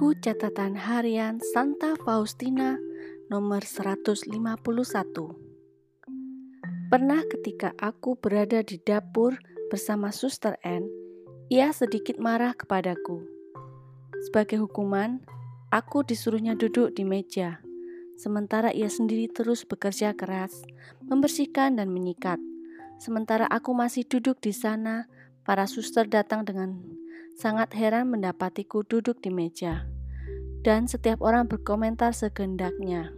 Buku catatan harian Santa Faustina nomor 151 Pernah ketika aku berada di dapur bersama Suster N, ia sedikit marah kepadaku. Sebagai hukuman, aku disuruhnya duduk di meja, sementara ia sendiri terus bekerja keras, membersihkan dan menyikat. Sementara aku masih duduk di sana, para suster datang dengan sangat heran mendapatiku duduk di meja, dan setiap orang berkomentar segendaknya.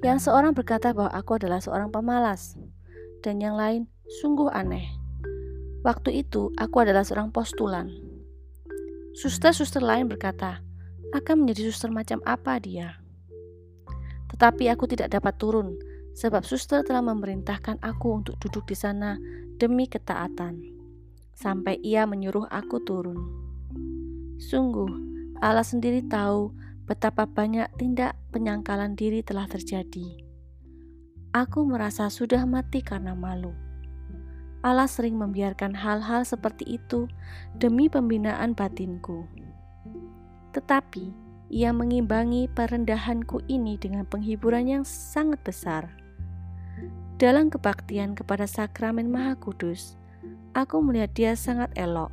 Yang seorang berkata bahwa aku adalah seorang pemalas, dan yang lain sungguh aneh. Waktu itu, aku adalah seorang postulan. Suster-suster lain berkata, akan menjadi suster macam apa dia? Tetapi aku tidak dapat turun, sebab suster telah memerintahkan aku untuk duduk di sana demi ketaatan sampai ia menyuruh aku turun. Sungguh, Allah sendiri tahu betapa banyak tindak penyangkalan diri telah terjadi. Aku merasa sudah mati karena malu. Allah sering membiarkan hal-hal seperti itu demi pembinaan batinku. Tetapi ia mengimbangi perendahanku ini dengan penghiburan yang sangat besar. Dalam kebaktian kepada sakramen Maha Kudus, Aku melihat dia sangat elok.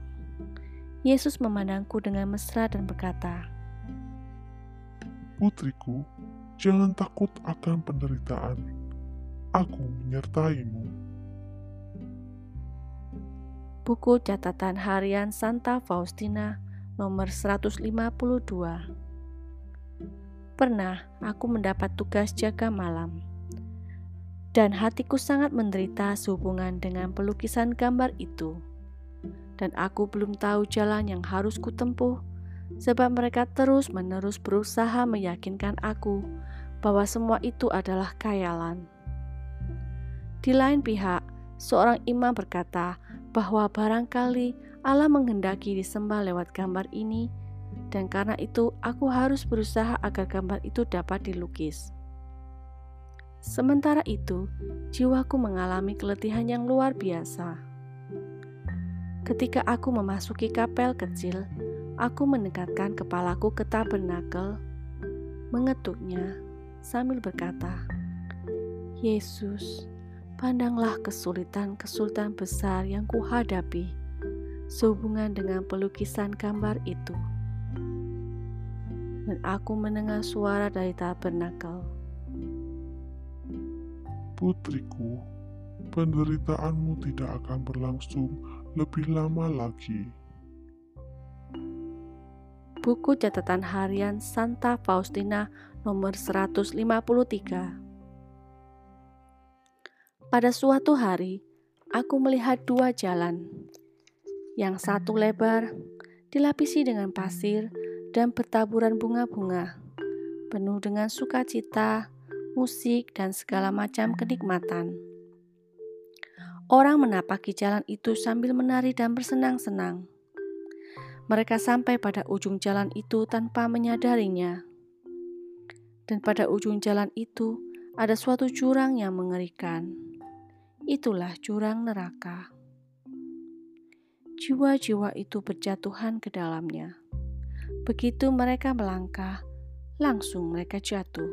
Yesus memandangku dengan mesra dan berkata, Putriku, jangan takut akan penderitaan. Aku menyertaimu. Buku catatan harian Santa Faustina nomor 152 Pernah aku mendapat tugas jaga malam dan hatiku sangat menderita sehubungan dengan pelukisan gambar itu. Dan aku belum tahu jalan yang harus kutempuh, sebab mereka terus-menerus berusaha meyakinkan aku bahwa semua itu adalah khayalan. Di lain pihak, seorang imam berkata bahwa barangkali Allah menghendaki disembah lewat gambar ini, dan karena itu aku harus berusaha agar gambar itu dapat dilukis. Sementara itu, jiwaku mengalami keletihan yang luar biasa. Ketika aku memasuki kapel kecil, aku mendekatkan kepalaku ke tabernakel, mengetuknya sambil berkata, Yesus, pandanglah kesulitan-kesulitan besar yang kuhadapi sehubungan dengan pelukisan gambar itu. Dan aku mendengar suara dari tabernakel Putriku, penderitaanmu tidak akan berlangsung lebih lama lagi. Buku catatan harian Santa Faustina nomor 153 Pada suatu hari, aku melihat dua jalan. Yang satu lebar, dilapisi dengan pasir dan bertaburan bunga-bunga, penuh dengan sukacita, musik, dan segala macam kenikmatan. Orang menapaki jalan itu sambil menari dan bersenang-senang. Mereka sampai pada ujung jalan itu tanpa menyadarinya. Dan pada ujung jalan itu ada suatu jurang yang mengerikan. Itulah jurang neraka. Jiwa-jiwa itu berjatuhan ke dalamnya. Begitu mereka melangkah, langsung mereka jatuh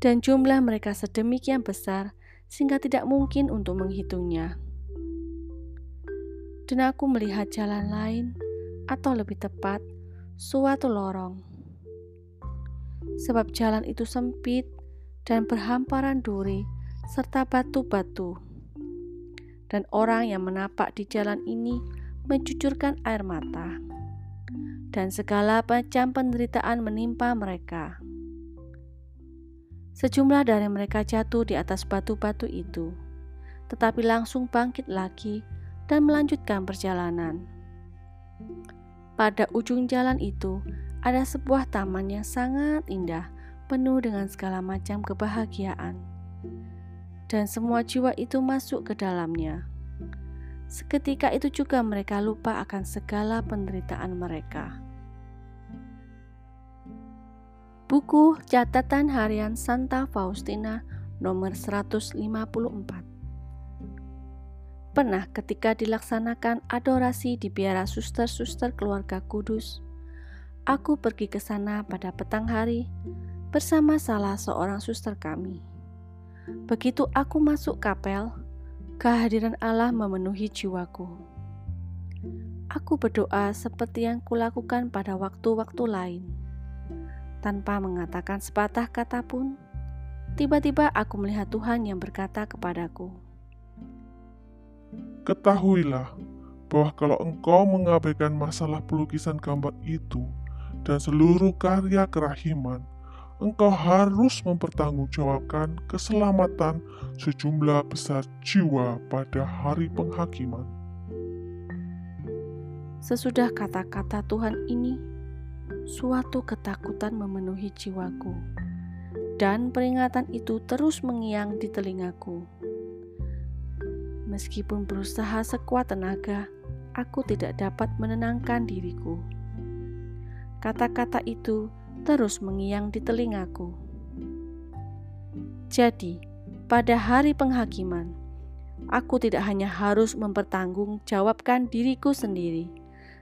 dan jumlah mereka sedemikian besar sehingga tidak mungkin untuk menghitungnya. Dan aku melihat jalan lain, atau lebih tepat, suatu lorong. Sebab jalan itu sempit dan berhamparan duri serta batu-batu. Dan orang yang menapak di jalan ini mencucurkan air mata. Dan segala macam penderitaan menimpa mereka Sejumlah dari mereka jatuh di atas batu-batu itu, tetapi langsung bangkit lagi dan melanjutkan perjalanan. Pada ujung jalan itu ada sebuah taman yang sangat indah, penuh dengan segala macam kebahagiaan, dan semua jiwa itu masuk ke dalamnya. Seketika itu juga mereka lupa akan segala penderitaan mereka. Buku Catatan Harian Santa Faustina nomor 154 Pernah ketika dilaksanakan adorasi di biara suster-suster keluarga kudus, aku pergi ke sana pada petang hari bersama salah seorang suster kami. Begitu aku masuk kapel, kehadiran Allah memenuhi jiwaku. Aku berdoa seperti yang kulakukan pada waktu-waktu lain. Tanpa mengatakan sepatah kata pun, tiba-tiba aku melihat Tuhan yang berkata kepadaku, Ketahuilah bahwa kalau engkau mengabaikan masalah pelukisan gambar itu dan seluruh karya kerahiman, engkau harus mempertanggungjawabkan keselamatan sejumlah besar jiwa pada hari penghakiman. Sesudah kata-kata Tuhan ini, suatu ketakutan memenuhi jiwaku, dan peringatan itu terus mengiang di telingaku. Meskipun berusaha sekuat tenaga, aku tidak dapat menenangkan diriku. Kata-kata itu terus mengiang di telingaku. Jadi, pada hari penghakiman, aku tidak hanya harus mempertanggungjawabkan diriku sendiri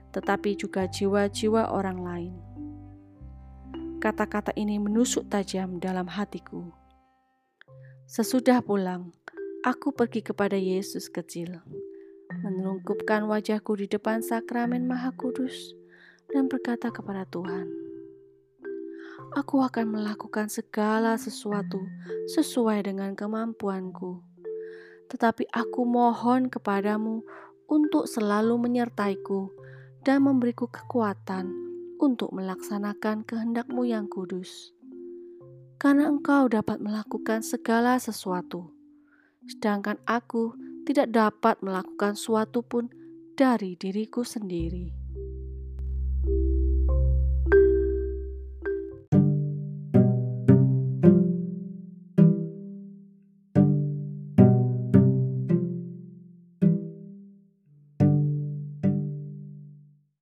tetapi juga jiwa-jiwa orang lain. Kata-kata ini menusuk tajam dalam hatiku. Sesudah pulang, aku pergi kepada Yesus kecil, menelungkupkan wajahku di depan sakramen Maha Kudus, dan berkata kepada Tuhan, "Aku akan melakukan segala sesuatu sesuai dengan kemampuanku, tetapi aku mohon kepadamu untuk selalu menyertaiku dan memberiku kekuatan untuk melaksanakan kehendakmu yang kudus. Karena engkau dapat melakukan segala sesuatu, sedangkan aku tidak dapat melakukan suatu pun dari diriku sendiri.